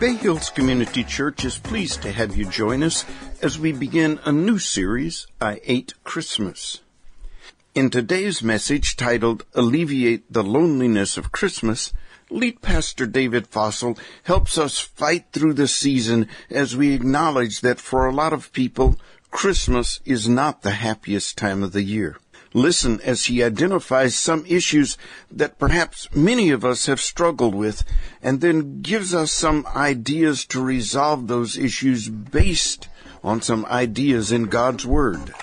Bay Hills Community Church is pleased to have you join us as we begin a new series, I Ate Christmas. In today's message titled Alleviate the Loneliness of Christmas, lead pastor David Fossil helps us fight through the season as we acknowledge that for a lot of people, Christmas is not the happiest time of the year. Listen as he identifies some issues that perhaps many of us have struggled with and then gives us some ideas to resolve those issues based on some ideas in God's Word.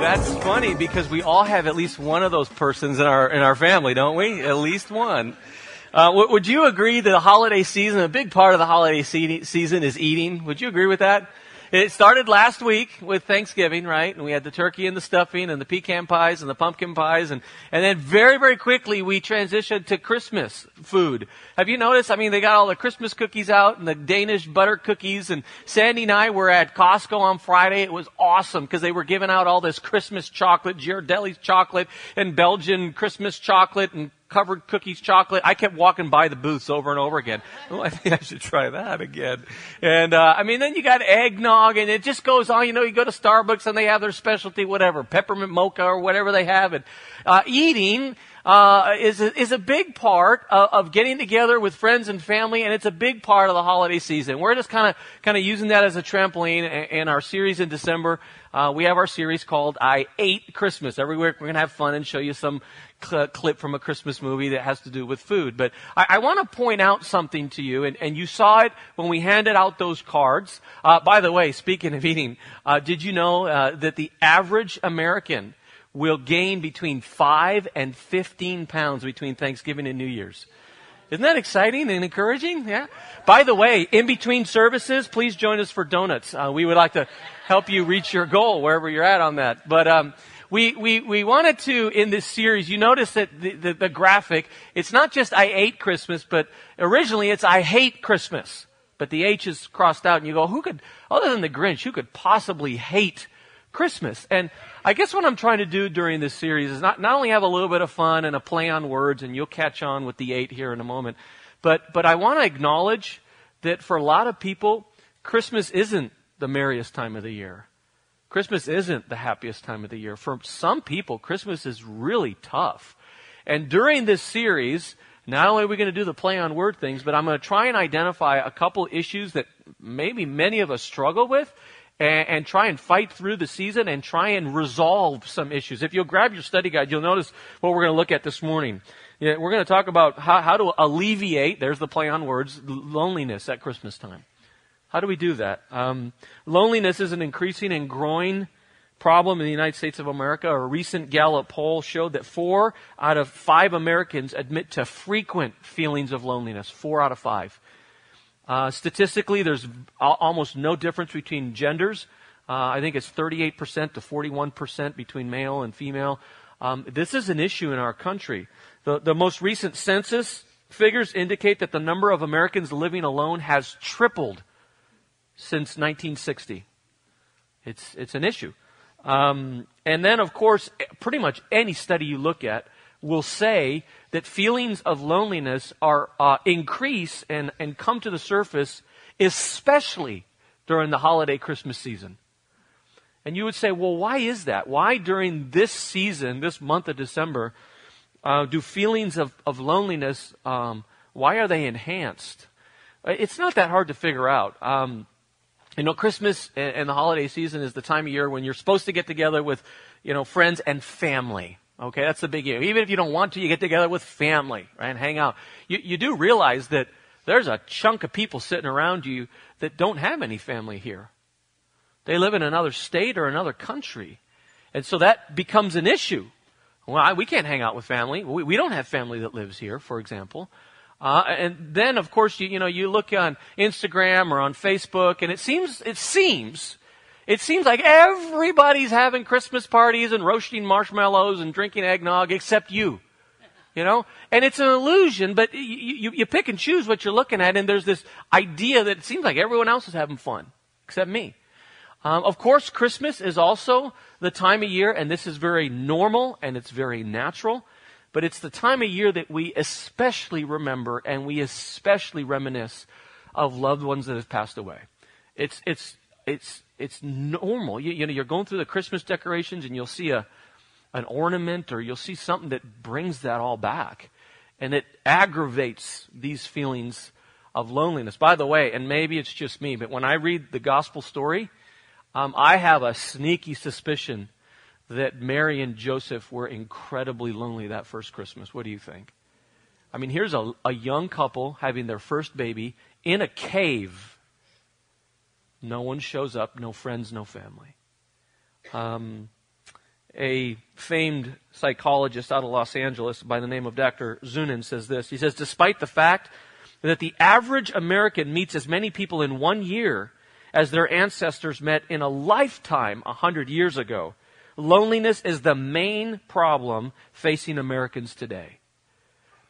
That's funny because we all have at least one of those persons in our in our family, don't we? At least one. Uh, w- would you agree that the holiday season, a big part of the holiday se- season, is eating? Would you agree with that? It started last week with Thanksgiving, right? And we had the turkey and the stuffing and the pecan pies and the pumpkin pies. And, and then very, very quickly we transitioned to Christmas food. Have you noticed? I mean, they got all the Christmas cookies out and the Danish butter cookies. And Sandy and I were at Costco on Friday. It was awesome because they were giving out all this Christmas chocolate, Ghirardelli's chocolate and Belgian Christmas chocolate and covered cookies, chocolate. I kept walking by the booths over and over again. Well, I think I should try that again. And, uh, I mean, then you got eggnog and it just goes on. You know, you go to Starbucks and they have their specialty, whatever, peppermint mocha or whatever they have. And, uh, eating, uh, is a, is a big part of, of, getting together with friends and family, and it's a big part of the holiday season. We're just kind of kind of using that as a trampoline in, our series in December. Uh, we have our series called "I Ate Christmas." Every week we're gonna have fun and show you some cl- clip from a Christmas movie that has to do with food. But I, I want to point out something to you, and, and, you saw it when we handed out those cards. Uh, by the way, speaking of eating, uh, did you know uh, that the average American will gain between 5 and 15 pounds between Thanksgiving and New Year's? Isn't that exciting and encouraging? Yeah. By the way, in between services, please join us for donuts. Uh, we would like to help you reach your goal wherever you're at on that. But um, we, we, we wanted to, in this series, you notice that the, the, the graphic, it's not just I ate Christmas, but originally it's I hate Christmas. But the H is crossed out and you go, who could, other than the Grinch, who could possibly hate Christmas? And I guess what I'm trying to do during this series is not, not only have a little bit of fun and a play on words, and you'll catch on with the eight here in a moment, but, but I want to acknowledge that for a lot of people, Christmas isn't the merriest time of the year. Christmas isn't the happiest time of the year. For some people, Christmas is really tough. And during this series, not only are we going to do the play on word things, but I'm going to try and identify a couple issues that maybe many of us struggle with and, and, try and fight through the season and try and resolve some issues. If you'll grab your study guide, you'll notice what we're going to look at this morning. Yeah, we're going to talk about how, how to alleviate, there's the play on words, loneliness at Christmas time. How do we do that? Um, loneliness is an increasing and growing problem in the United States of America. A recent Gallup poll showed that four out of five Americans admit to frequent feelings of loneliness. Four out of five. Uh, statistically, there's almost no difference between genders. Uh, I think it's 38% to 41% between male and female. Um, this is an issue in our country. The, the most recent census figures indicate that the number of Americans living alone has tripled since 1960. It's, it's an issue. Um, and then, of course, pretty much any study you look at will say that feelings of loneliness are uh, increase and, and come to the surface, especially during the holiday Christmas season. And you would say, well, why is that? Why during this season, this month of December, uh, do feelings of, of loneliness, um, why are they enhanced? It's not that hard to figure out. Um, you know, Christmas and the holiday season is the time of year when you're supposed to get together with, you know, friends and family. Okay, that's the big deal. Even if you don't want to, you get together with family, right, and hang out. You, you do realize that there's a chunk of people sitting around you that don't have any family here. They live in another state or another country. And so that becomes an issue. Well, we can't hang out with family. We, we don't have family that lives here, for example. Uh, and then, of course, you, you know, you look on Instagram or on Facebook, and it seems, it seems, it seems like everybody's having Christmas parties and roasting marshmallows and drinking eggnog except you. You know? And it's an illusion, but you, you, you pick and choose what you're looking at, and there's this idea that it seems like everyone else is having fun, except me. Um, of course, Christmas is also the time of year, and this is very normal and it's very natural, but it's the time of year that we especially remember and we especially reminisce of loved ones that have passed away. It's, it's, it's, it's normal. You, you know, you're going through the Christmas decorations and you'll see a, an ornament or you'll see something that brings that all back and it aggravates these feelings of loneliness. By the way, and maybe it's just me, but when I read the gospel story, um, I have a sneaky suspicion that Mary and Joseph were incredibly lonely that first Christmas. What do you think? I mean, here's a, a young couple having their first baby in a cave. No one shows up, no friends, no family. Um, a famed psychologist out of Los Angeles by the name of Dr. Zunin says this. He says, despite the fact that the average American meets as many people in one year as their ancestors met in a lifetime a hundred years ago, loneliness is the main problem facing Americans today.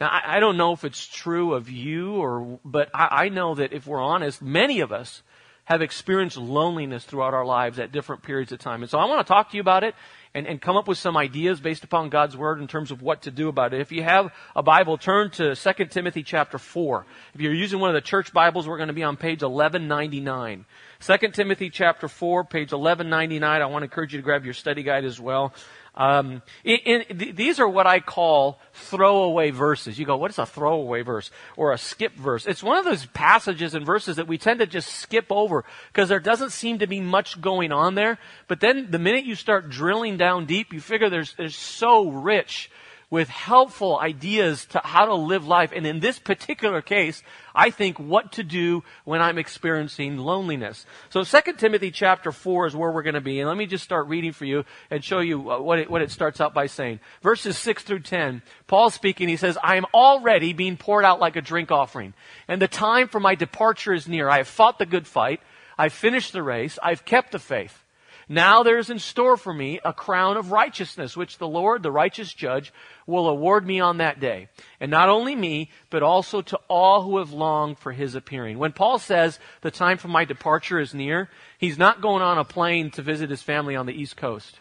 Now, I, I don't know if it's true of you or, but I, I know that if we're honest, many of us have experienced loneliness throughout our lives at different periods of time. And so I want to talk to you about it and, and come up with some ideas based upon God's Word in terms of what to do about it. If you have a Bible, turn to 2 Timothy chapter 4. If you're using one of the church Bibles, we're going to be on page 1199. 2 Timothy chapter 4, page 1199. I want to encourage you to grab your study guide as well. Um, in, in, these are what I call throwaway verses. You go, what is a throwaway verse or a skip verse? It's one of those passages and verses that we tend to just skip over because there doesn't seem to be much going on there. But then the minute you start drilling down deep, you figure there's, there's so rich with helpful ideas to how to live life. And in this particular case, I think what to do when I'm experiencing loneliness. So 2 Timothy chapter 4 is where we're going to be. And let me just start reading for you and show you what it, what it starts out by saying. Verses 6 through 10, Paul speaking, he says, I am already being poured out like a drink offering. And the time for my departure is near. I have fought the good fight. I've finished the race. I've kept the faith. Now there is in store for me a crown of righteousness, which the Lord, the righteous judge, will award me on that day. And not only me, but also to all who have longed for his appearing. When Paul says the time for my departure is near, he's not going on a plane to visit his family on the East Coast.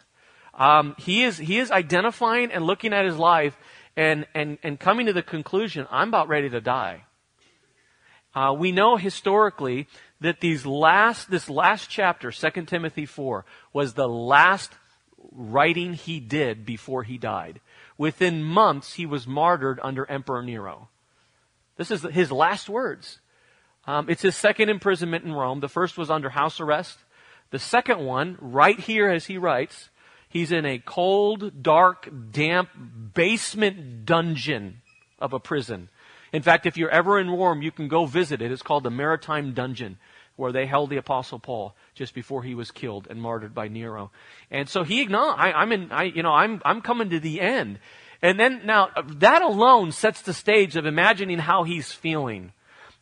Um, he is he is identifying and looking at his life and and and coming to the conclusion, I'm about ready to die. Uh, we know historically that these last, this last chapter, 2 Timothy 4, was the last writing he did before he died. Within months, he was martyred under Emperor Nero. This is his last words. Um, it's his second imprisonment in Rome. The first was under house arrest. The second one, right here as he writes, he's in a cold, dark, damp basement dungeon of a prison. In fact, if you're ever in Rome, you can go visit it. It's called the Mamertine Dungeon, where they held the Apostle Paul just before he was killed and martyred by Nero. And so he acknowledged, I, am in, I, you know, I'm, I'm coming to the end. And then now that alone sets the stage of imagining how he's feeling.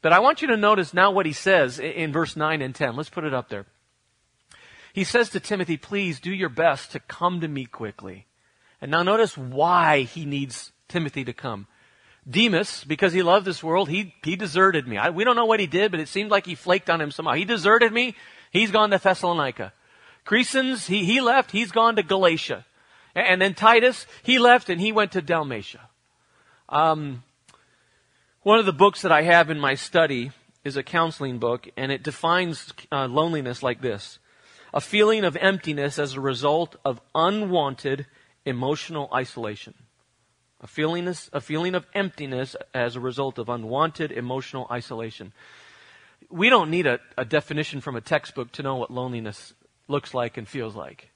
But I want you to notice now what he says in verse 9 and 10. Let's put it up there. He says to Timothy, please do your best to come to me quickly. And now notice why he needs Timothy to come. Demas, because he loved this world, he, he deserted me. I, we don't know what he did, but it seemed like he flaked on him somehow. He deserted me. He's gone to Thessalonica. Crescens, he, he left. He's gone to Galatia. And then Titus, he left and he went to Dalmatia. Um, one of the books that I have in my study is a counseling book, and it defines uh, loneliness like this a feeling of emptiness as a result of unwanted emotional isolation. A feeling, a feeling of emptiness as a result of unwanted emotional isolation. We don't need a, a definition from a textbook to know what loneliness looks like and feels like.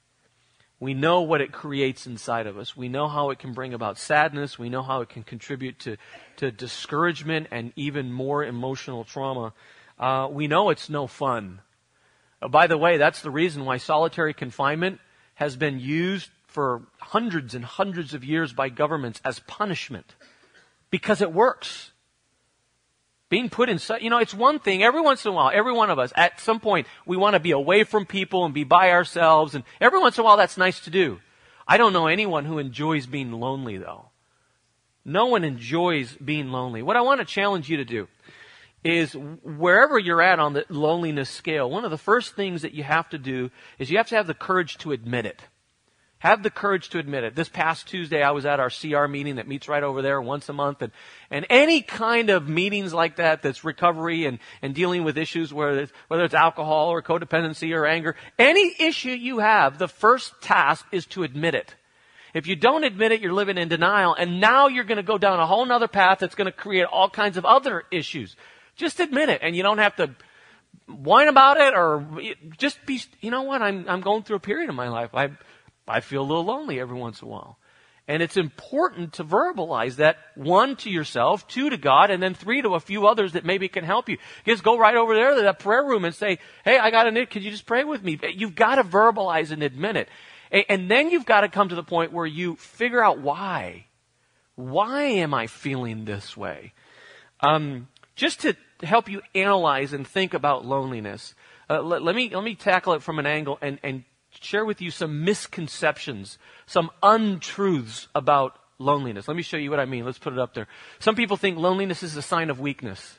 We know what it creates inside of us. We know how it can bring about sadness. We know how it can contribute to, to discouragement and even more emotional trauma. Uh, we know it's no fun. Uh, by the way, that's the reason why solitary confinement has been used for hundreds and hundreds of years by governments as punishment because it works. Being put in, you know, it's one thing every once in a while, every one of us, at some point, we want to be away from people and be by ourselves, and every once in a while that's nice to do. I don't know anyone who enjoys being lonely though. No one enjoys being lonely. What I want to challenge you to do is wherever you're at on the loneliness scale, one of the first things that you have to do is you have to have the courage to admit it. Have the courage to admit it. This past Tuesday, I was at our CR meeting that meets right over there once a month, and, and any kind of meetings like that that's recovery and, and dealing with issues, whether it's, whether it's alcohol or codependency or anger, any issue you have, the first task is to admit it. If you don't admit it, you're living in denial, and now you're going to go down a whole other path that's going to create all kinds of other issues. Just admit it, and you don't have to whine about it or just be, you know what, I'm, I'm going through a period in my life. I, I feel a little lonely every once in a while. And it's important to verbalize that, one, to yourself, two, to God, and then three, to a few others that maybe can help you. Just go right over there to that prayer room and say, hey, I got a need. Could you just pray with me? You've got to verbalize and admit it. And then you've got to come to the point where you figure out why. Why am I feeling this way? Um, just to help you analyze and think about loneliness, uh, let, let, me let me tackle it from an angle and, and share with you some misconceptions, some untruths about loneliness. Let me show you what I mean. Let's put it up there. Some people think loneliness is a sign of weakness.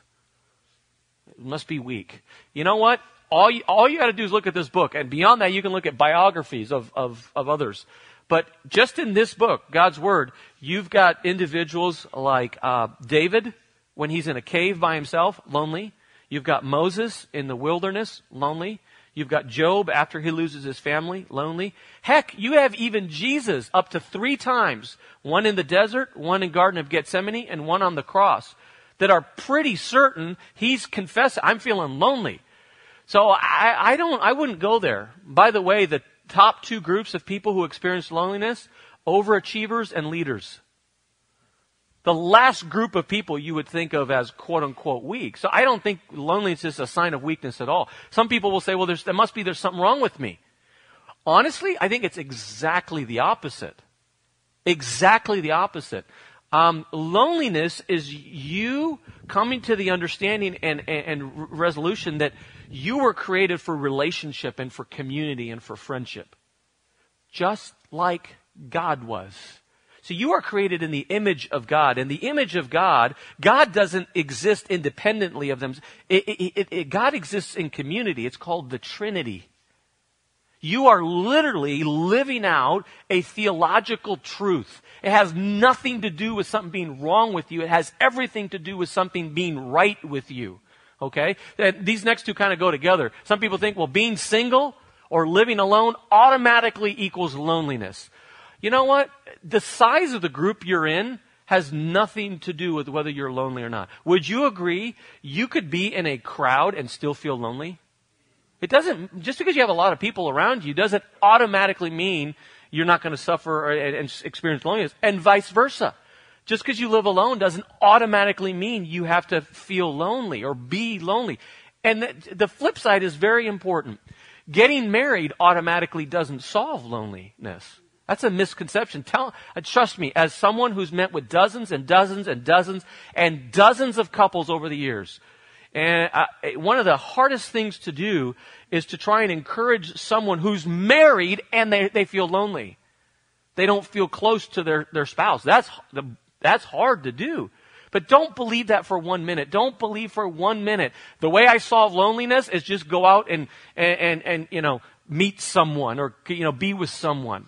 It must be weak. You know what? All you, all you got to do is look at this book, and beyond that, you can look at biographies of, of, of others. But just in this book, God's Word, you've got individuals like uh, David when he's in a cave by himself, lonely. You've got Moses in the wilderness, lonely. You've got Job after he loses his family, lonely. Heck, you have even Jesus up to three times, one in the desert, one in Garden of Gethsemane, and one on the cross, that are pretty certain he's confessing, I'm feeling lonely. So I, I don't, I wouldn't go there. By the way, the top two groups of people who experience loneliness, overachievers and leaders the last group of people you would think of as quote unquote weak. So I don't think loneliness is a sign of weakness at all. Some people will say, well, there must be, there's something wrong with me. Honestly, I think it's exactly the opposite. Exactly the opposite. Um, loneliness is you coming to the understanding and, and, and resolution that you were created for relationship and for community and for friendship. Just like God was. So you are created in the image of God. And the image of God, God doesn't exist independently of them. It, it, it, God exists in community. It's called the Trinity. You are literally living out a theological truth. It has nothing to do with something being wrong with you. It has everything to do with something being right with you. Okay? These next two kind of go together. Some people think, well, being single or living alone automatically equals loneliness. You know what? The size of the group you're in has nothing to do with whether you're lonely or not. Would you agree you could be in a crowd and still feel lonely? It doesn't, just because you have a lot of people around you doesn't automatically mean you're not going to suffer and experience loneliness, and vice versa. Just because you live alone doesn't automatically mean you have to feel lonely or be lonely. And the, the flip side is very important. Getting married automatically doesn't solve loneliness. That's a misconception. Tell, uh, trust me, as someone who's met with dozens and dozens and dozens and dozens of couples over the years, and I, one of the hardest things to do is to try and encourage someone who's married and they, they feel lonely. They don't feel close to their, their spouse. That's, the, that's hard to do. But don't believe that for one minute. Don't believe for one minute. The way I solve loneliness is just go out and, and, and, and you know, meet someone or, you know, be with someone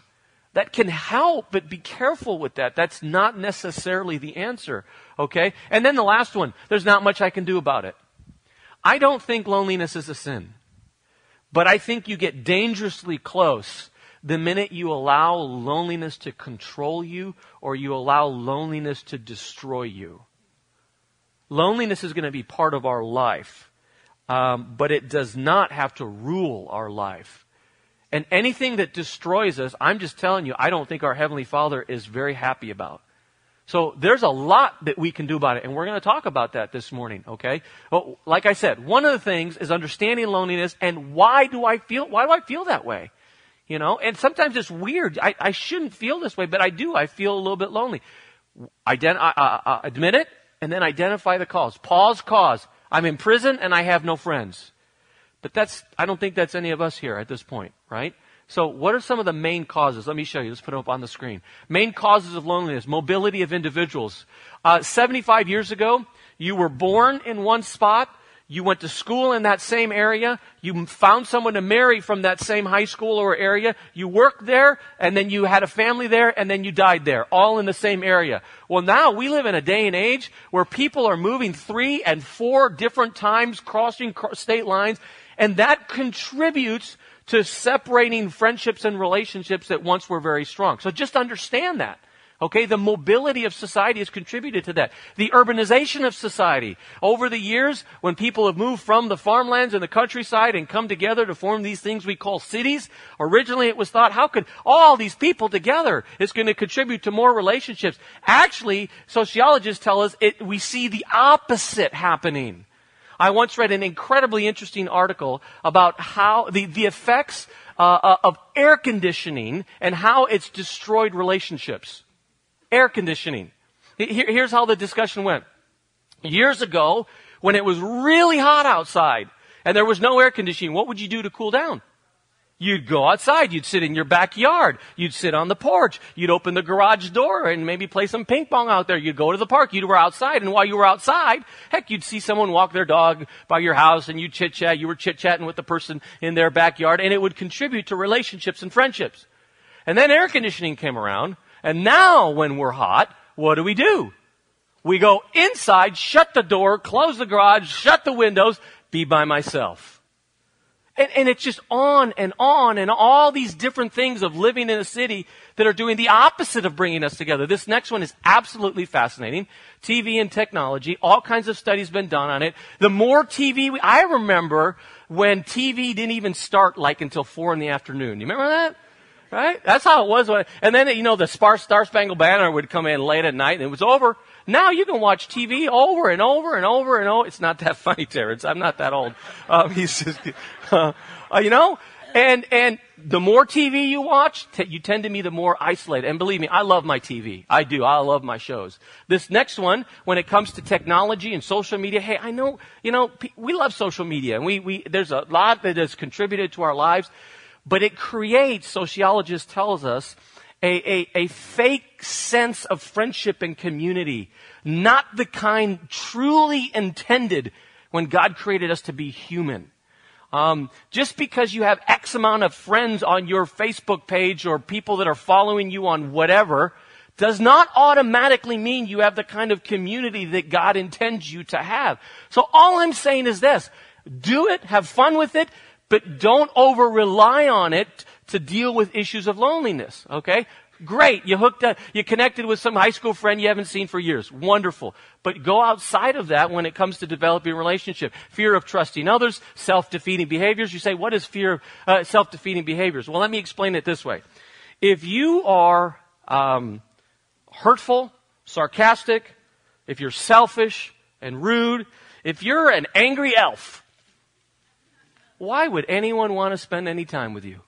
that can help, but be careful with that. That's not necessarily the answer. Okay? And then the last one, there's not much I can do about it. I don't think loneliness is a sin. But I think you get dangerously close the minute you allow loneliness to control you or you allow loneliness to destroy you. Loneliness is going to be part of our life, um, but it does not have to rule our life. And anything that destroys us, I'm just telling you, I don't think our Heavenly Father is very happy about. So there's a lot that we can do about it, and we're going to talk about that this morning, okay? Well, like I said, one of the things is understanding loneliness and why do I feel, why do I feel that way? You know, and sometimes it's weird. I, I shouldn't feel this way, but I do. I feel a little bit lonely. Ident- uh, uh, uh, admit it, and then identify the cause. Pause, cause. I'm in prison and I have no friends. But that's, I don't think that's any of us here at this point, right? So what are some of the main causes? Let me show you. Let's put them up on the screen. Main causes of loneliness, mobility of individuals. Uh, 75 years ago, You were born in one spot. You went to school in that same area. You found someone to marry from that same high school or area. You worked there, and then you had a family there, and then you died there, all in the same area. Well, now we live in a day and age where people are moving three and four different times, crossing state lines, and that contributes to separating friendships and relationships that once were very strong. So just understand that. Okay, the mobility of society has contributed to that. The urbanization of society. Over the years, when people have moved from the farmlands and the countryside and come together to form these things we call cities, originally it was thought, how could all these people together is going to contribute to more relationships? Actually, sociologists tell us it, we see the opposite happening. I once read an incredibly interesting article about how the, the effects uh, uh of air conditioning and how it's destroyed relationships air conditioning. here's how the discussion went. Years ago, when it was really hot outside and there was no air conditioning, what would you do to cool down? You'd go outside. You'd sit in your backyard. You'd sit on the porch. You'd open the garage door and maybe play some ping pong out there. You'd go to the park. You were outside. And while you were outside, heck, you'd see someone walk their dog by your house and you'd chit chat. You were chit chatting with the person in their backyard and it would contribute to relationships and friendships. And then air conditioning came around and now when we're hot, what do we do? We go inside, shut the door, close the garage, shut the windows, be by myself. And, and, it's just on and on and all these different things of living in a city that are doing the opposite of bringing us together. This next one is absolutely fascinating. TV and technology, all kinds of studies been done on it. The more TV, we, I remember when TV didn't even start like until four in the afternoon. You remember that? Right? That's how it was. When, and then, you know, the Star Spangled Banner would come in late at night and it was over. Now you can watch TV over and over and over and over. It's not that funny, Terrence. I'm not that old. Um, he's just, uh, you know, and, and the more TV you watch, t- you tend to be the more isolated. And believe me, I love my TV. I do. I love my shows. This next one, when it comes to technology and social media, hey, I know, you know, we love social media and we, we, there's a lot that has contributed to our lives. But it creates, sociologists tells us, a, a, a fake sense of friendship and community, not the kind truly intended when God created us to be human. Um, just because you have X amount of friends on your Facebook page or people that are following you on whatever does not automatically mean you have the kind of community that God intends you to have. So all I'm saying is this. Do it, have fun with it, but don't over rely on it to deal with issues of loneliness. Okay? Great. You hooked up, you connected with some high school friend you haven't seen for years. Wonderful. But go outside of that when it comes to developing a relationship. Fear of trusting others, self-defeating behaviors. You say, what is fear of uh, self-defeating behaviors? Well, let me explain it this way. If you are um, hurtful, sarcastic, if you're selfish and rude, if you're an angry elf, why would anyone want to spend any time with you?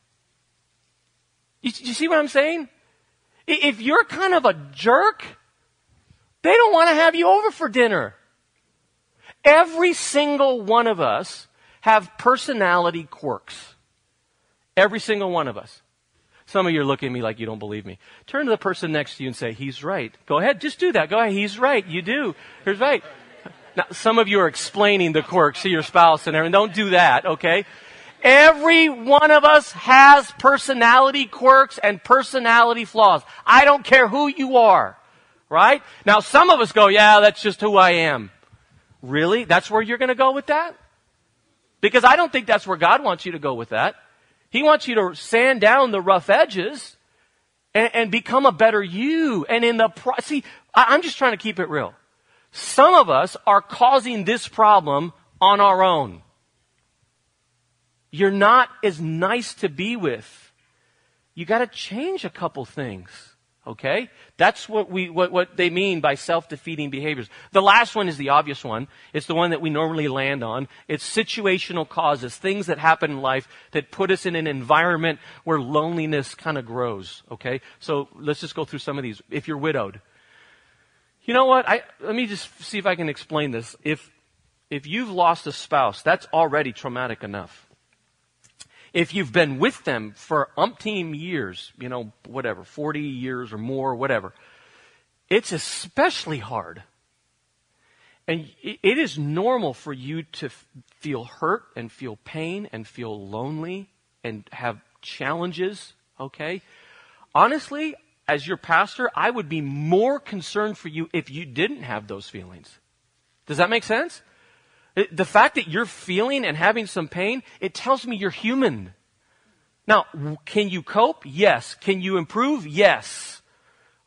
You, you see what I'm saying? If you're kind of a jerk, they don't want to have you over for dinner. Every single one of us have personality quirks. Every single one of us. Some of you are looking at me like you don't believe me. Turn to the person next to you and say, he's right. Go ahead, just do that. Go ahead, he's right. You do. He's right. Now, some of you are explaining the quirks to your spouse and. Don't do that, okay? Every one of us has personality quirks and personality flaws. I don't care who you are, right? Now, some of us go, yeah, that's just who I am. Really? That's where you're going to go with that? Because I don't think that's where God wants you to go with that. He wants you to sand down the rough edges and, and become a better you. And in the, pro- see, I, I'm just trying to keep it real. Some of us are causing this problem on our own. You're not as nice to be with. You got to change a couple things. Okay? That's what we, what, what they mean by self-defeating behaviors. The last one is the obvious one. It's the one that we normally land on. It's situational causes, things that happen in life that put us in an environment where loneliness kind of grows. Okay? So let's just go through some of these. If you're widowed, you know what? I, let me just see if I can explain this. If, if you've lost a spouse, that's already traumatic enough. If you've been with them for umpteen years, you know, whatever, 40 years or more, whatever, it's especially hard. And it is normal for you to feel hurt and feel pain and feel lonely and have challenges, okay? Honestly, as your pastor, I would be more concerned for you if you didn't have those feelings. Does that make sense? The fact that you're feeling and having some pain, it tells me you're human. Now, can you cope? Yes. Can you improve? Yes.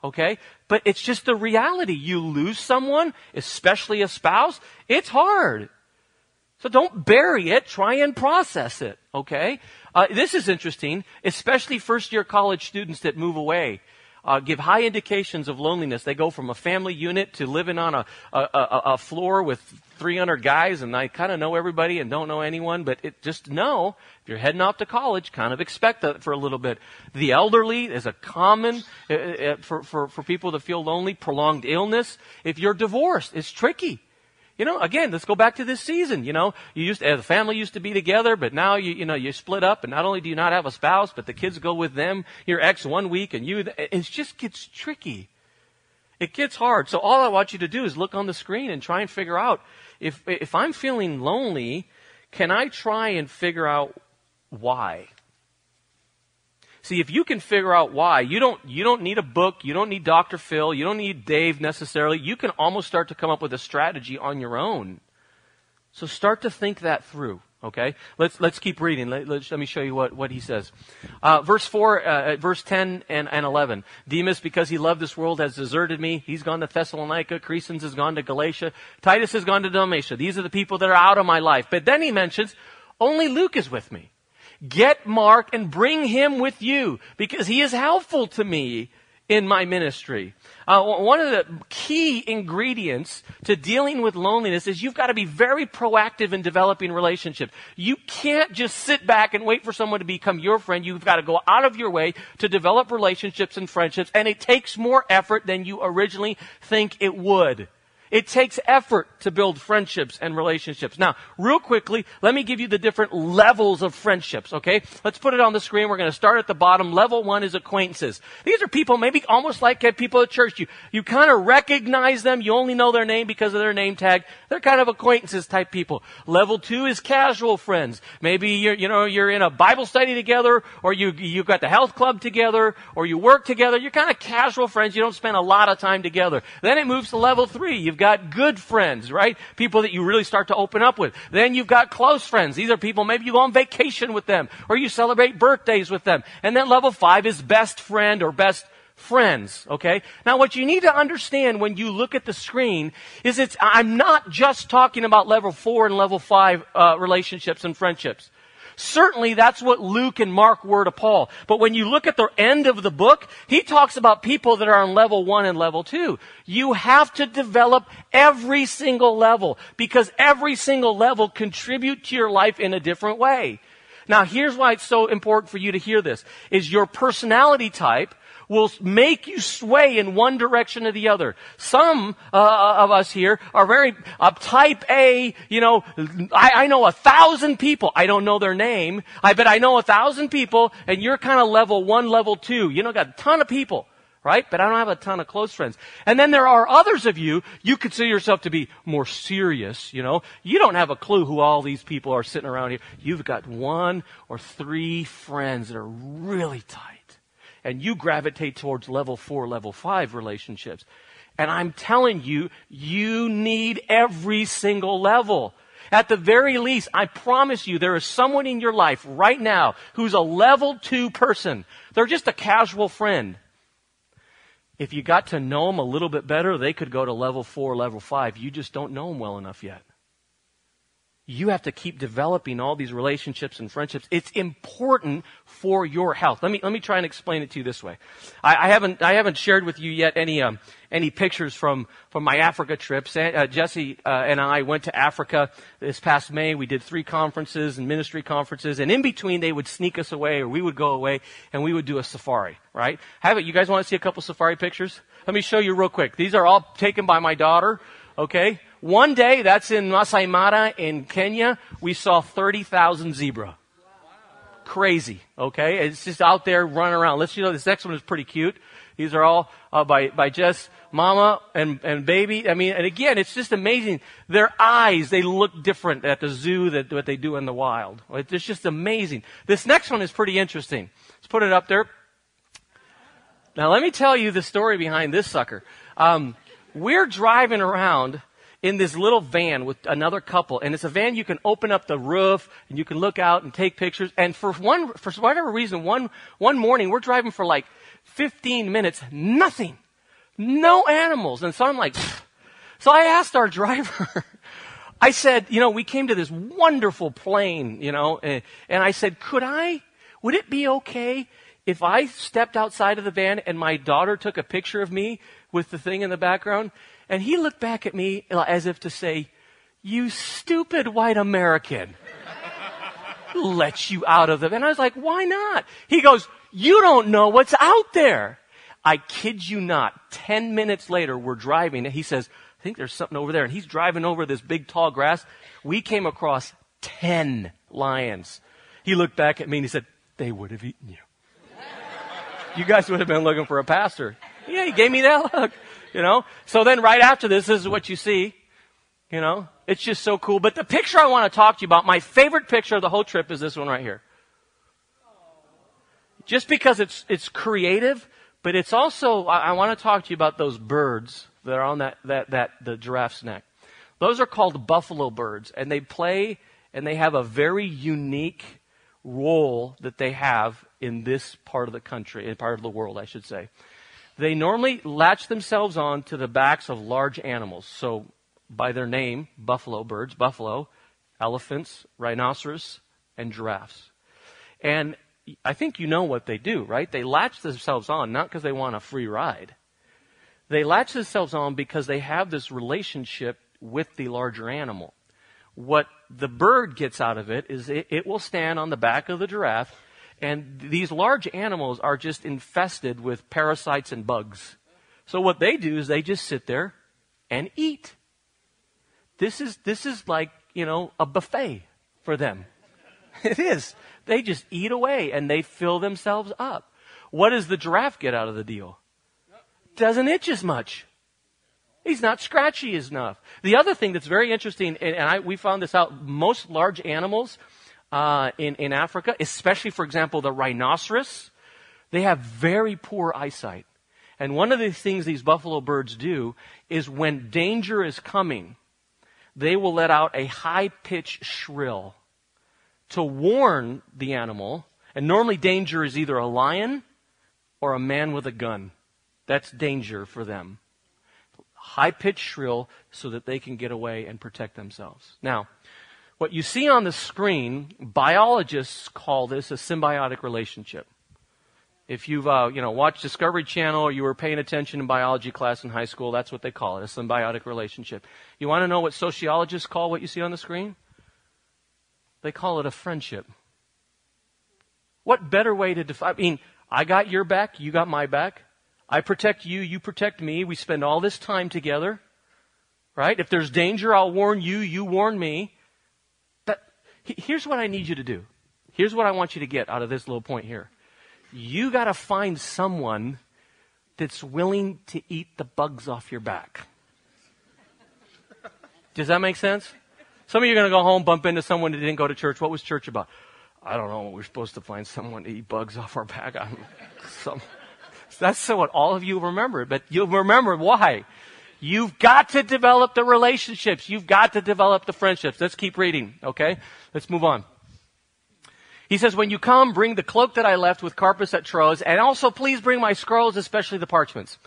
Okay? But it's just the reality. You lose someone, especially a spouse, it's hard. So don't bury it, try and process it, okay? Uh, this is interesting, especially first year college students that move away uh, give high indications of loneliness. They go from a family unit to living on a, a, a, a floor with 300 guys, and I kind of know everybody and don't know anyone, but it, just know if you're heading off to college, kind of expect that for a little bit. The elderly is a common uh, uh, for, for, for people to feel lonely, prolonged illness. If you're divorced, it's tricky. You know, again, let's go back to this season. You know, you used to, the family used to be together, but now you, you know, you split up, and not only do you not have a spouse, but the kids go with them, your ex one week, and you, it just gets tricky. It gets hard. So all I want you to do is look on the screen and try and figure out if, if I'm feeling lonely, can I try and figure out why? See, if you can figure out why, you don't, you don't need a book, you don't need Dr. Phil, you don't need Dave necessarily. You can almost start to come up with a strategy on your own. So start to think that through. Okay, let's let's keep reading. Let, let, let me show you what, what he says. Uh, verse four, uh, verse ten and, and eleven. Demas, because he loved this world, has deserted me. He's gone to Thessalonica. Crescens has gone to Galatia. Titus has gone to Dalmatia. These are the people that are out of my life. But then he mentions only Luke is with me. Get Mark and bring him with you because he is helpful to me in my ministry. Uh, one of the key ingredients to dealing with loneliness is you've got to be very proactive in developing relationships. You can't just sit back and wait for someone to become your friend. You've got to go out of your way to develop relationships and friendships, and it takes more effort than you originally think it would. It takes effort to build friendships and relationships. Now, real quickly, let me give you the different levels of friendships, okay? Let's put it on the screen. We're going to start at the bottom. Level one is acquaintances. These are people maybe almost like uh, people at church. You, you kind of recognize them. You only know their name because of their name tag. They're kind of acquaintances type people. Level two is casual friends. Maybe you're, you know, you're in a Bible study together or you, you've got the health club together or you work together. You're kind of casual friends. You don't spend a lot of time together. Then it moves to level three. You've got good friends, right? People that you really start to open up with. Then you've got close friends. These are people maybe you go on vacation with them or you celebrate birthdays with them. And then level five is best friend or best friends, okay? Now what you need to understand when you look at the screen is it's, I'm not just talking about level four and level five uh, relationships and friendships. Certainly that's what Luke and Mark were to Paul. But when you look at the end of the book, he talks about people that are on level one and level two. You have to develop every single level because every single level contribute to your life in a different way. Now here's why it's so important for you to hear this, is your personality type will make you sway in one direction or the other. Some uh, of us here are very uh, type A, you know, I, I, know a thousand people. I don't know their name. I bet I know a thousand people and you're kind of level one, level two. You know, got a ton of people. Right? But I don't have a ton of close friends. And then there are others of you, you consider yourself to be more serious, you know. You don't have a clue who all these people are sitting around here. You've got one or three friends that are really tight and you gravitate towards level four, level five relationships. And I'm telling you, you need every single level. At the very least, I promise you, there is someone in your life right now who's a level two person. They're just a casual friend. If you got to know them a little bit better, they could go to level four, level five. You just don't know them well enough yet you have to keep developing all these relationships and friendships. It's important for your health. Let me let me try and explain it to you this way. I, I haven't I haven't shared with you yet any um, any pictures from from my Africa trips. Uh, Jesse uh, and I went to Africa this past May. We did three conferences and ministry conferences, and in between they would sneak us away, or we would go away, and we would do a safari. Right? Have it? You guys want to see a couple safari pictures? Let me show you real quick. These are all taken by my daughter. Okay. One day, that's in Masai Mara in Kenya, we saw 30,000 zebra. crazy. Okay, it's just out there running around. Let's you know this next one is pretty cute. These are all uh, by by Jess, Mama, and and baby. I mean, and again, it's just amazing. Their eyes they look different at the zoo than what they do in the wild. It's just amazing. This next one is pretty interesting. Let's put it up there. Now, let me tell you the story behind this sucker. Um, we're driving around in this little van with another couple, and it's a van you can open up the roof and you can look out and take pictures. And for one, for whatever reason, one one morning we're driving for like 15 minutes, nothing, no animals, and so I'm like, so I asked our driver. I said, you know, we came to this wonderful plain, you know, and, and I said, could I, would it be okay if I stepped outside of the van and my daughter took a picture of me with the thing in the background? And he looked back at me as if to say, you stupid white American. Let you out of the van. I was like, why not? He goes, you don't know what's out there. I kid you not. Ten minutes later, we're driving and he says, I think there's something over there. And he's driving over this big tall grass. We came across ten lions. He looked back at me and he said, they would have eaten you. you guys would have been looking for a pastor. Yeah, he gave me that look. You know? So then right after this, this is what you see. You know? It's just so cool. But the picture I want to talk to you about, my favorite picture of the whole trip is this one right here. Just because it's, it's creative, but it's also, I, I want to talk to you about those birds that are on that, that, that, the giraffe's neck. Those are called buffalo birds, and they play and they have a very unique role that they have in this part of the country, in part of the world, I should say. They normally latch themselves on to the backs of large animals. So, by their name, buffalo birds, buffalo, elephants, rhinoceros, and giraffes. And I think you know what they do, right? They latch themselves on not because they want a free ride. They latch themselves on because they have this relationship with the larger animal. What the bird gets out of it is it, it will stand on the back of the giraffe and these large animals are just infested with parasites and bugs. So what they do is they just sit there and eat. This is, this is like, you know, a buffet for them. It is. They just eat away and they fill themselves up. What does the giraffe get out of the deal? Doesn't itch as much. He's not scratchy enough. The other thing that's very interesting, and I, we found this out, most large animals uh, in, in Africa, especially, for example, the rhinoceros, they have very poor eyesight. And one of the things these buffalo birds do is when danger is coming, they will let out a high pitched shrill to warn the animal. And normally, danger is either a lion or a man with a gun. That's danger for them. High pitched shrill so that they can get away and protect themselves. Now, what you see on the screen, biologists call this a symbiotic relationship. If you've uh, you know watched Discovery Channel or you were paying attention in biology class in high school, that's what they call it, a symbiotic relationship. You want to know what sociologists call what you see on the screen? They call it a friendship. What better way to define? I mean, I got your back, you got my back. I protect you, you protect me. We spend all this time together. Right? If there's danger, I'll warn you, you warn me. Here's what I need you to do. Here's what I want you to get out of this little point here. You got to find someone that's willing to eat the bugs off your back. Does that make sense? Some of you are going to go home, bump into someone that didn't go to church. What was church about? I don't know. We're supposed to find someone to eat bugs off our back. Some, that's what all of you remember. But you'll remember why. You've got to develop the relationships. You've got to develop the friendships. Let's keep reading, okay? Let's move on. He says, when you come, bring the cloak that I left with Carpus at Troas, and also please bring my scrolls, especially the parchments.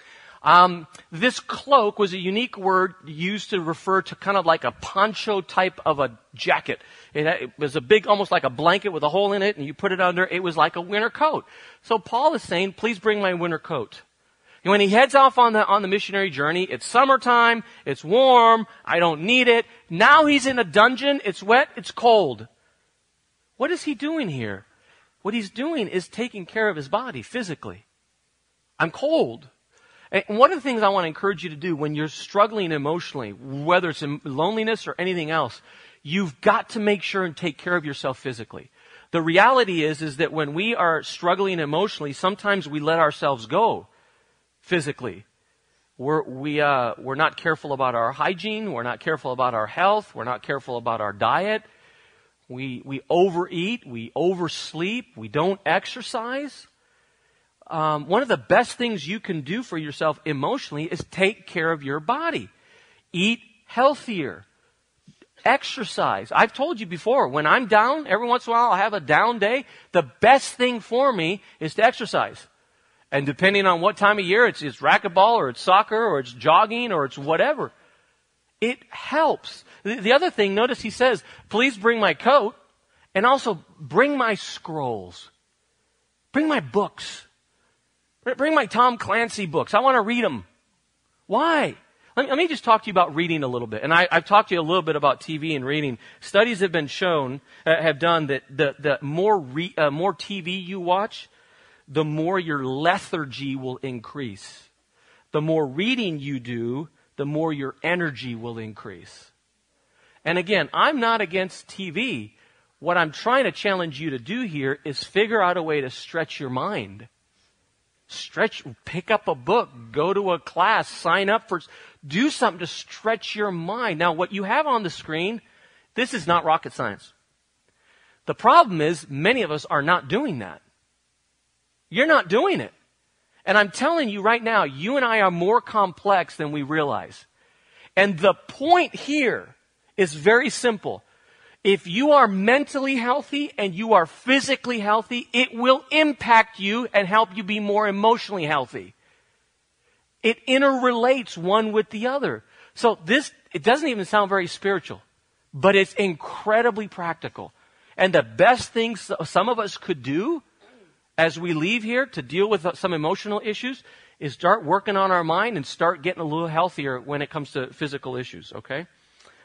Um, this cloak was a unique word used to refer to kind of like a poncho type of a jacket. It, it, was a big, almost like a blanket with a hole in it, and you put it under. It was like a winter coat. So Paul is saying, please bring my winter coat. When he heads off on the, on the missionary journey, it's summertime, it's warm, I don't need it. Now he's in a dungeon, it's wet, it's cold. What is he doing here? What he's doing is taking care of his body physically. I'm cold. And one of the things I want to encourage you to do when you're struggling emotionally, whether it's in loneliness or anything else, you've got to make sure and take care of yourself physically. The reality is, is that when we are struggling emotionally, sometimes we let ourselves go physically. We're, we, uh, we're not careful about our hygiene. We're not careful about our health. We're not careful about our diet. We, we overeat. We oversleep. We don't exercise. Um, one of the best things you can do for yourself emotionally is take care of your body. Eat healthier. Exercise. I've told you before, when I'm down, every once in a while I'll have a down day. The best thing for me is to exercise. And depending on what time of year, it's, it's racquetball or it's soccer or it's jogging or it's whatever. It helps. The, the other thing, notice he says, please bring my coat and also bring my scrolls. Bring my books. Bring my Tom Clancy books. I want to read them. Why? Let me, let me, just talk to you about reading a little bit. And I, have talked to you a little bit about TV and reading. Studies have been shown, uh, have done that the, the more, re, uh, more TV you watch, the more your lethargy will increase. The more reading you do, the more your energy will increase. And again, I'm not against TV. What I'm trying to challenge you to do here is figure out a way to stretch your mind. Stretch, pick up a book, go to a class, sign up for, do something to stretch your mind. Now, what you have on the screen, this is not rocket science. The problem is many of us are not doing that. You're not doing it. And I'm telling you right now, you and I are more complex than we realize. And the point here is very simple. If you are mentally healthy and you are physically healthy, it will impact you and help you be more emotionally healthy. It interrelates one with the other. So this, it doesn't even sound very spiritual, but it's incredibly practical. And the best things some of us could do as we leave here to deal with some emotional issues is start working on our mind and start getting a little healthier when it comes to physical issues, okay?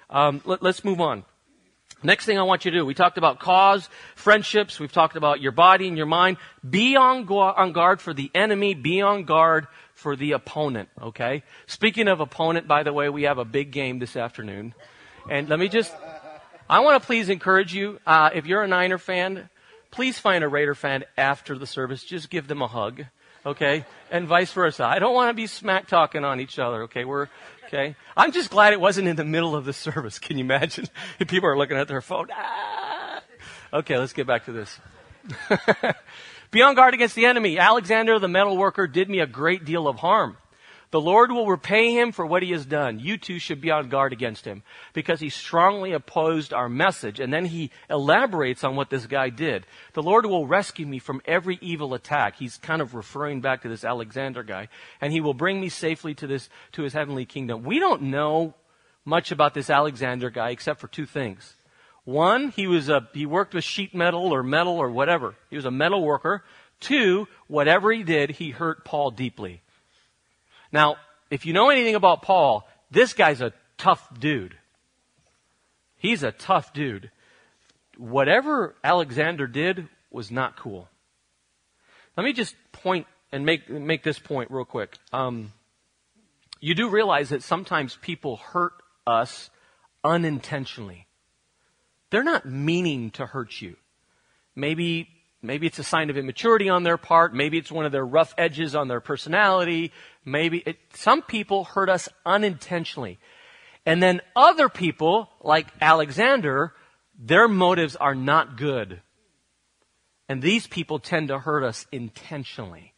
Um, let, let's move on. Next thing I want you to do, we talked about cause, friendships, we've talked about your body and your mind. Be on, on guard for the enemy, be on guard for the opponent, okay? Speaking of opponent, by the way, we have a big game this afternoon. And let me just, I want to please encourage you, uh, if you're a Niner fan, please find a Raider fan after the service. Just give them a hug, okay? And vice versa. I don't want to be smack talking on each other, okay? We're, okay? I'm just glad it wasn't in the middle of the service. Can you imagine? If people are looking at their phone. Ah! Okay, let's get back to this. be on guard against the enemy. Alexander the metal worker did me a great deal of harm. The Lord will repay him for what he has done. You too should be on guard against him because he strongly opposed our message. And then he elaborates on what this guy did. The Lord will rescue me from every evil attack. He's kind of referring back to this Alexander guy. And he will bring me safely to this, to his heavenly kingdom. We don't know much about this Alexander guy except for two things. One, he was a, he worked with sheet metal or metal or whatever. He was a metal worker. Two, whatever he did, he hurt Paul deeply. Now, if you know anything about Paul, this guy's a tough dude. He's a tough dude. Whatever Alexander did was not cool. Let me just point and make, make this point real quick. Um, you do realize that sometimes people hurt us unintentionally. They're not meaning to hurt you. Maybe Maybe it's a sign of immaturity on their part. Maybe it's one of their rough edges on their personality. Maybe it, some people hurt us unintentionally. And then other people, like Alexander, their motives are not good. And these people tend to hurt us intentionally.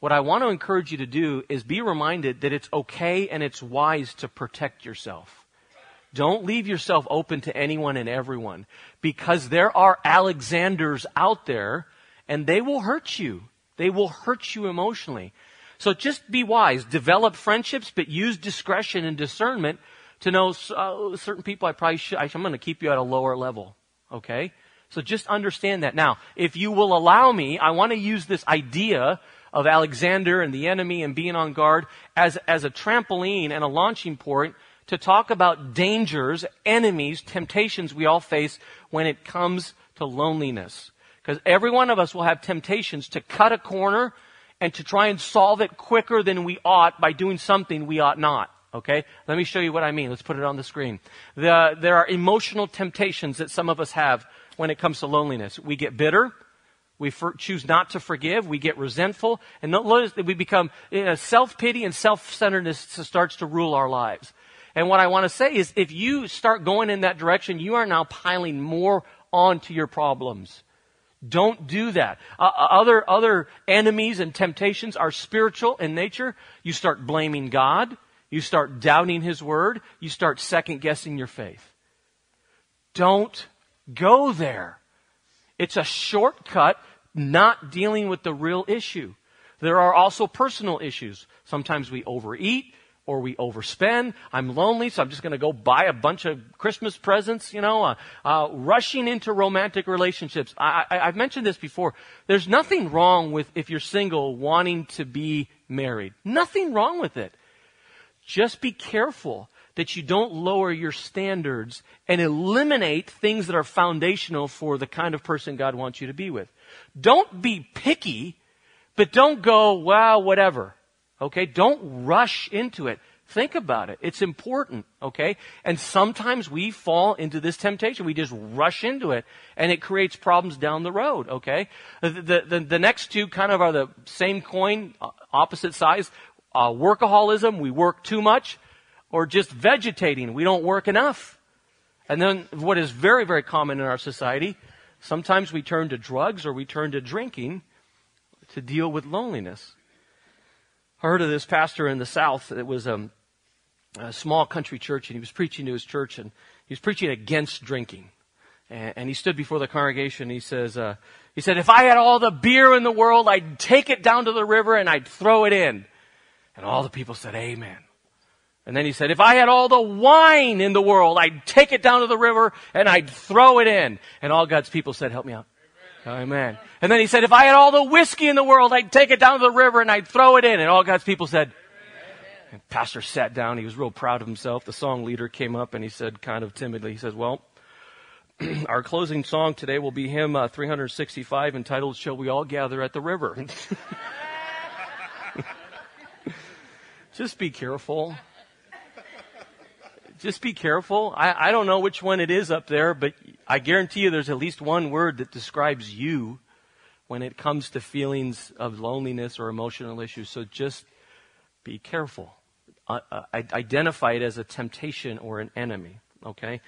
What I want to encourage you to do is be reminded that it's okay and it's wise to protect yourself. Don't leave yourself open to anyone and everyone because there are Alexanders out there and they will hurt you. They will hurt you emotionally. So just be wise. Develop friendships, but use discretion and discernment to know uh, certain people I probably should, I'm going to keep you at a lower level. Okay? So just understand that. Now, if you will allow me, I want to use this idea of Alexander and the enemy and being on guard as, as a trampoline and a launching point to talk about dangers, enemies, temptations we all face when it comes to loneliness. Because every one of us will have temptations to cut a corner and to try and solve it quicker than we ought by doing something we ought not. Okay? Let me show you what I mean. Let's put it on the screen. The, there are emotional temptations that some of us have when it comes to loneliness. We get bitter. We for, choose not to forgive. We get resentful. And we become you know, self-pity and self-centeredness starts to rule our lives. And what I want to say is if you start going in that direction, you are now piling more onto your problems. Don't do that. Uh, uh, other, other enemies and temptations are spiritual in nature. You start blaming God. You start doubting His Word. You start second guessing your faith. Don't go there. It's a shortcut not dealing with the real issue. There are also personal issues. Sometimes we overeat or we overspend. I'm lonely, so I'm just going to go buy a bunch of Christmas presents, you know, uh, uh, rushing into romantic relationships. I, I, I've mentioned this before. There's nothing wrong with, if you're single, wanting to be married. Nothing wrong with it. Just be careful that you don't lower your standards and eliminate things that are foundational for the kind of person God wants you to be with. Don't be picky, but don't go, well, whatever. Okay? Don't rush into it. Think about it. It's important. Okay? And sometimes we fall into this temptation. We just rush into it and it creates problems down the road. Okay? The, the, the next two kind of are the same coin, opposite size. Uh, workaholism, we work too much, or just vegetating, we don't work enough. And then what is very, very common in our society, sometimes we turn to drugs or we turn to drinking to deal with loneliness. I heard of this pastor in the South. It was a, a small country church, and he was preaching to his church, and he was preaching against drinking. And, and he stood before the congregation. And he says, uh, he said, if I had all the beer in the world, I'd take it down to the river and I'd throw it in. And all the people said, Amen. And then he said, if I had all the wine in the world, I'd take it down to the river and I'd throw it in. And all God's people said, help me out. Amen. And then he said, if I had all the whiskey in the world, I'd take it down to the river and I'd throw it in. And all God's people said, and pastor sat down. He was real proud of himself. The song leader came up and he said kind of timidly, he says, well, our closing song today will be hymn uh, 365 entitled, Shall We All Gather at the River? Just be careful. Just be careful. I, I don't know which one it is up there, but I guarantee you there's at least one word that describes you when it comes to feelings of loneliness or emotional issues. So just be careful. Uh, uh, identify it as a temptation or an enemy. Okay?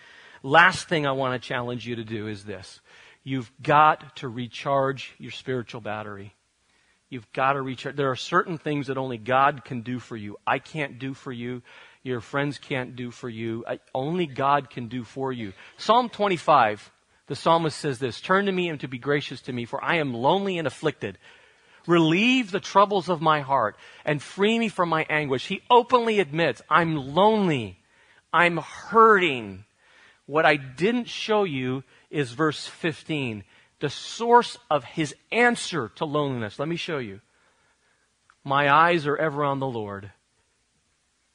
Last thing I want to challenge you to do is this. You've got to recharge your spiritual battery. You've got to recharge. There are certain things that only God can do for you. I can't do for you your friends can't do for you. Only God can do for you. Psalm 25, the psalmist says this, Turn to me and to be gracious to me, for I am lonely and afflicted. Relieve the troubles of my heart and free me from my anguish. He openly admits, I'm lonely. I'm hurting. What I didn't show you is verse 15, the source of his answer to loneliness. Let me show you. My eyes are ever on the Lord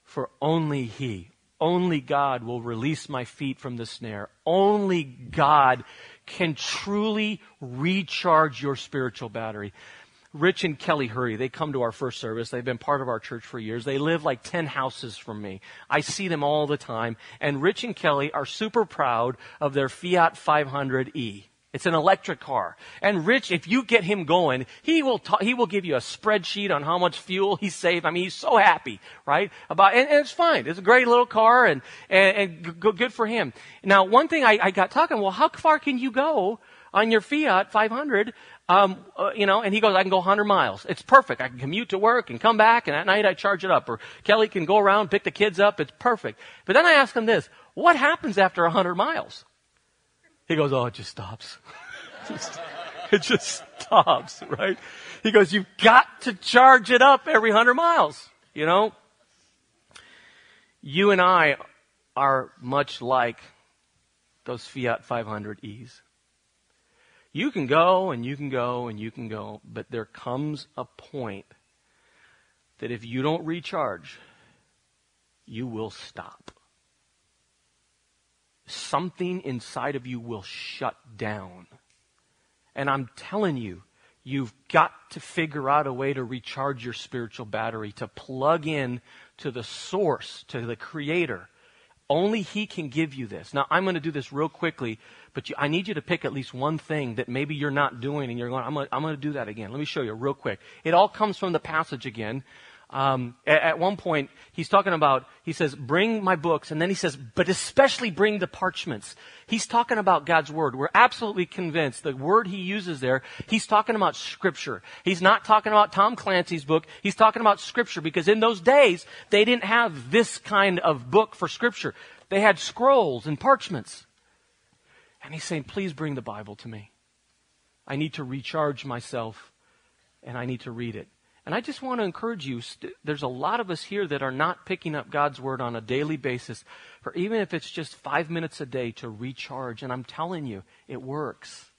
for only He, only God will release my feet from the snare. Only God can truly recharge your spiritual battery. Rich and Kelly Hurry, they come to our first service. They've been part of our church for years. They live like 10 houses from me. I see them all the time. And Rich and Kelly are super proud of their Fiat 500e. It's an electric car. And Rich, if you get him going, he will ta- he will give you a spreadsheet on how much fuel he saved. I mean, he's so happy, right? About and, and it's fine. It's a great little car, and and, and g- good for him. Now, one thing I, I got talking. Well, how far can you go on your Fiat 500? Um, uh, you know, and he goes, I can go 100 miles. It's perfect. I can commute to work and come back, and at night I charge it up. Or Kelly can go around, pick the kids up. It's perfect. But then I ask him this: What happens after 100 miles? He goes, oh, it just stops. it just stops, right? He goes, you've got to charge it up every hundred miles, you know? You and I are much like those Fiat 500Es. You can go and you can go and you can go, but there comes a point that if you don't recharge, you will stop something inside of you will shut down. And I'm telling you, you've got to figure out a way to recharge your spiritual battery, to plug in to the source, to the creator. Only He can give you this. Now, I'm going to do this real quickly, but you, I need you to pick at least one thing that maybe you're not doing and you're going, I'm going, I'm going to do that again. Let me show you real quick. It all comes from the passage again. Um, at, at, one point, he's talking about, he says, bring my books, and then he says, but especially bring the parchments. He's talking about God's Word. We're absolutely convinced the word he uses there, he's talking about Scripture. He's not talking about Tom Clancy's book, he's talking about Scripture, because in those days, they didn't have this kind of book for Scripture. They had scrolls and parchments. And he's saying, please bring the Bible to me. I need to recharge myself, and I need to read it. And I just want to encourage you, st- there's a lot of us here that are not picking up God's Word on a daily basis, for even if it's just five minutes a day to recharge. And I'm telling you, it works.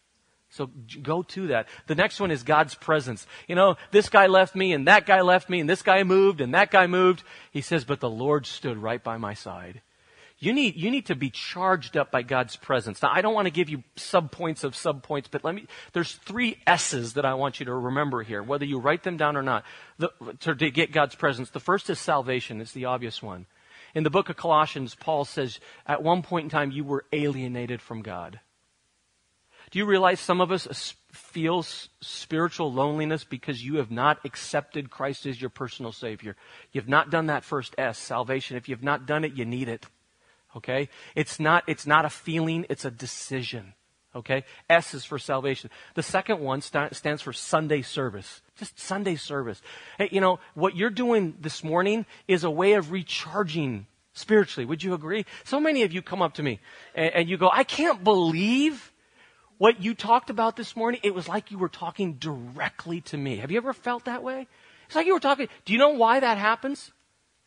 So go to that. The next one is God's presence. You know, this guy left me and that guy left me and this guy moved and that guy moved. He says, but the Lord stood right by my side. You need, you need to be charged up by God's presence. Now, I don't want to give you subpoints of subpoints, but let me, there's three S's that I want you to remember here, whether you write them down or not, the, to, to get God's presence. The first is salvation. It's the obvious one. In the book of Colossians, Paul says, at one point in time, you were alienated from God. Do you realize some of us feel spiritual loneliness because you have not accepted Christ as your personal Savior? You've not done that first S, salvation. If you've not done it, you need it. Okay? It's not, it's not a feeling, it's a decision. Okay? S is for salvation. The second one st- stands for Sunday service. Just Sunday service. Hey, you know, what you're doing this morning is a way of recharging spiritually. Would you agree? So many of you come up to me and, and you go, I can't believe what you talked about this morning. It was like you were talking directly to me. Have you ever felt that way? It's like you were talking. Do you know why that happens?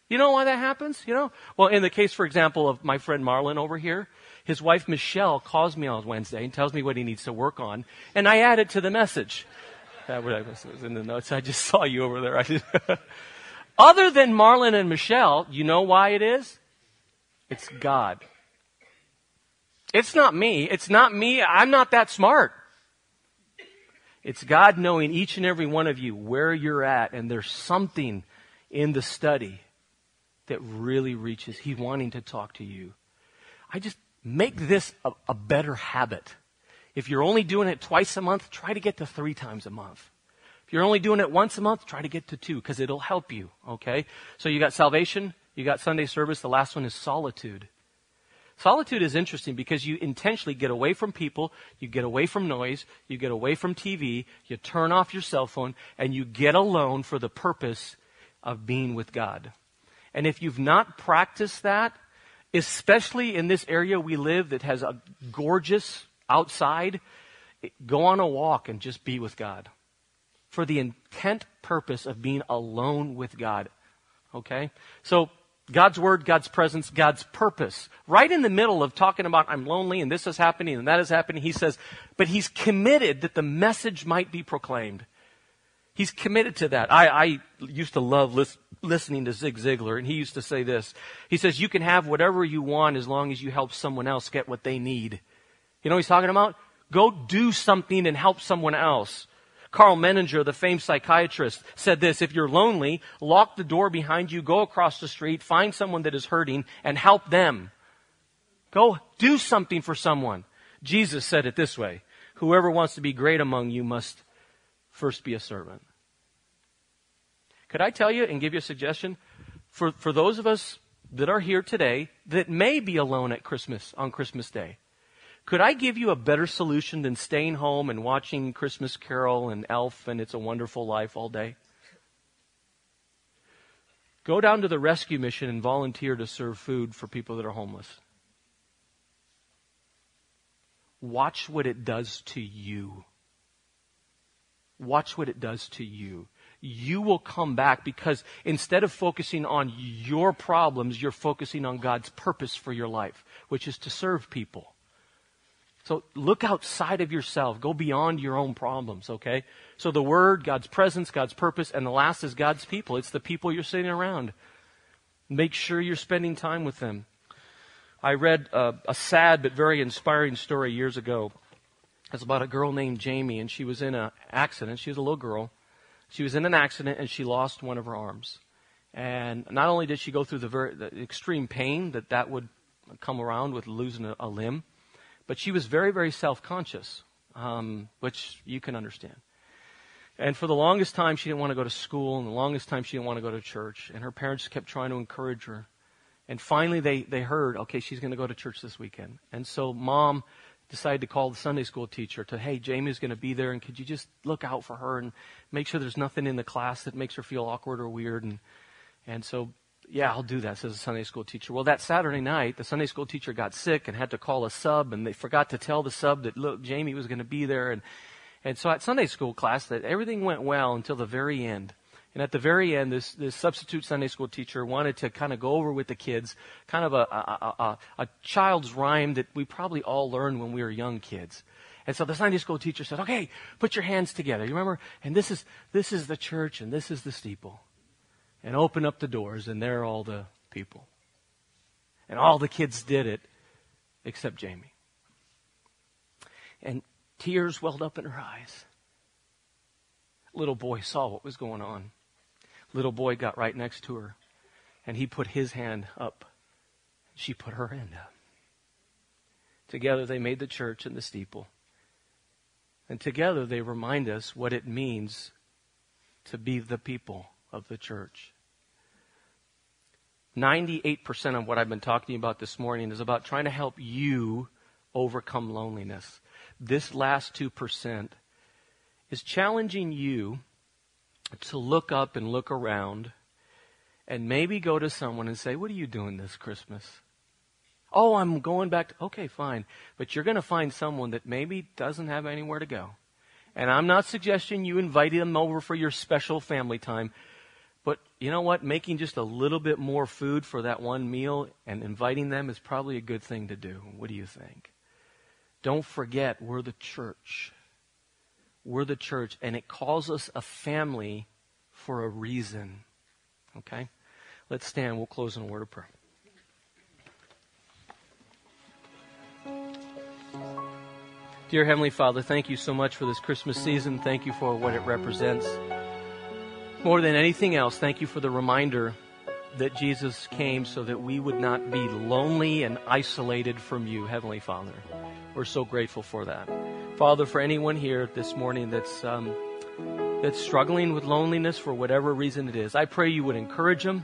You know why that happens? You know? Well, in the case, for example, of my friend Marlon over here, his wife Michelle calls me on Wednesday and tells me what he needs to work on, and I add it to the message. That was in the notes. I just saw you over there. Other than Marlon and Michelle, you know why it is? It's God. It's not me. It's not me. I'm not that smart. It's God knowing each and every one of you where you're at, and there's something in the study that really reaches. He's wanting to talk to you. I just make this a, a better habit. If you're only doing it twice a month, try to get to three times a month. If you're only doing it once a month, try to get to two because it'll help you. Okay? So you got salvation, you got Sunday service. The last one is solitude. Solitude is interesting because you intentionally get away from people, you get away from noise, you get away from TV, you turn off your cell phone, and you get alone for the purpose of being with God. And if you've not practiced that, especially in this area we live that has a gorgeous outside, go on a walk and just be with God. For the intent purpose of being alone with God. Okay? So, God's word, God's presence, God's purpose. Right in the middle of talking about I'm lonely and this is happening and that is happening, he says, but he's committed that the message might be proclaimed. He's committed to that. I, I used to love lis- listening to Zig Ziglar, and he used to say this. He says, You can have whatever you want as long as you help someone else get what they need. You know what he's talking about? Go do something and help someone else. Karl Menninger, the famed psychiatrist, said this If you're lonely, lock the door behind you, go across the street, find someone that is hurting, and help them. Go do something for someone. Jesus said it this way Whoever wants to be great among you must first be a servant. Could I tell you and give you a suggestion? For, for those of us that are here today that may be alone at Christmas, on Christmas Day, could I give you a better solution than staying home and watching Christmas Carol and Elf and It's a Wonderful Life all day? Go down to the rescue mission and volunteer to serve food for people that are homeless. Watch what it does to you. Watch what it does to you. You will come back because instead of focusing on your problems, you're focusing on God's purpose for your life, which is to serve people. So look outside of yourself. Go beyond your own problems, okay? So the Word, God's presence, God's purpose, and the last is God's people. It's the people you're sitting around. Make sure you're spending time with them. I read a, a sad but very inspiring story years ago it's about a girl named Jamie, and she was in an accident. She was a little girl. She was in an accident, and she lost one of her arms. And not only did she go through the, very, the extreme pain that that would come around with losing a, a limb, but she was very, very self-conscious, um, which you can understand. And for the longest time, she didn't want to go to school, and the longest time, she didn't want to go to church. And her parents kept trying to encourage her. And finally, they, they heard, okay, she's going to go to church this weekend. And so, mom decided to call the Sunday school teacher to, hey, Jamie's going to be there, and could you just look out for her and make sure there's nothing in the class that makes her feel awkward or weird? And, and so, yeah, I'll do that, says the Sunday school teacher. Well, that Saturday night, the Sunday school teacher got sick and had to call a sub, and they forgot to tell the sub that, look, Jamie was going to be there. And and so at Sunday school class, that everything went well until the very end. And at the very end, this, this substitute Sunday school teacher wanted to kind of go over with the kids, kind of a, a, a, a child's rhyme that we probably all learned when we were young kids. And so the Sunday school teacher said, okay, put your hands together. You remember? And this is, this is the church and this is the steeple. And open up the doors and there are all the people. And all the kids did it except Jamie. And Tears welled up in her eyes. Little boy saw what was going on. Little boy got right next to her, and he put his hand up. She put her hand up. Together they made the church and the steeple. And together they remind us what it means to be the people of the church. 98% of what I've been talking about this morning is about trying to help you overcome loneliness this last 2% is challenging you to look up and look around and maybe go to someone and say, What are you doing this Christmas? Oh, I'm going back to, okay, fine. But you're going to find someone that maybe doesn't have anywhere to go. And I'm not suggesting you invite them over for your special family time. But you know what? Making just a little bit more food for that one meal and inviting them is probably a good thing to do. What do you think? Don't forget, we're the church. We're the church, and it calls us a family for a reason. Okay? Let's stand. We'll close in a word of prayer. Dear Heavenly Father, thank you so much for this Christmas season. Thank you for what it represents. More than anything else, thank you for the reminder that Jesus came so that we would not be lonely and isolated from you, Heavenly Father. We're so grateful for that. Father, for anyone here this morning that's, um, that's struggling with loneliness for whatever reason it is, I pray you would encourage them.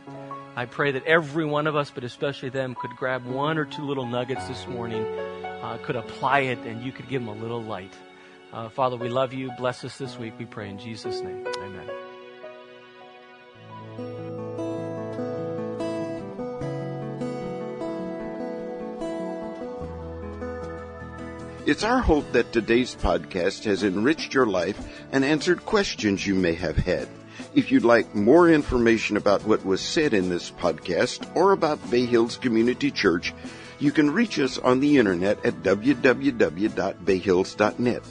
I pray that every one of us, but especially them, could grab one or two little nuggets this morning, uh, could apply it, and you could give them a little light. Uh, Father, we love you. Bless us this week, we pray in Jesus' name. Amen. It's our hope that today's podcast has enriched your life and answered questions you may have had. If you'd like more information about what was said in this podcast or about Bay Hills Community Church, you can reach us on the internet at www.bayhills.net.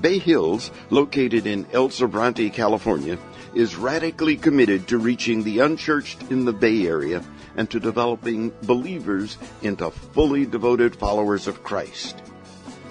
Bay Hills, located in El Sobrante, California, is radically committed to reaching the unchurched in the Bay Area and to developing believers into fully devoted followers of Christ.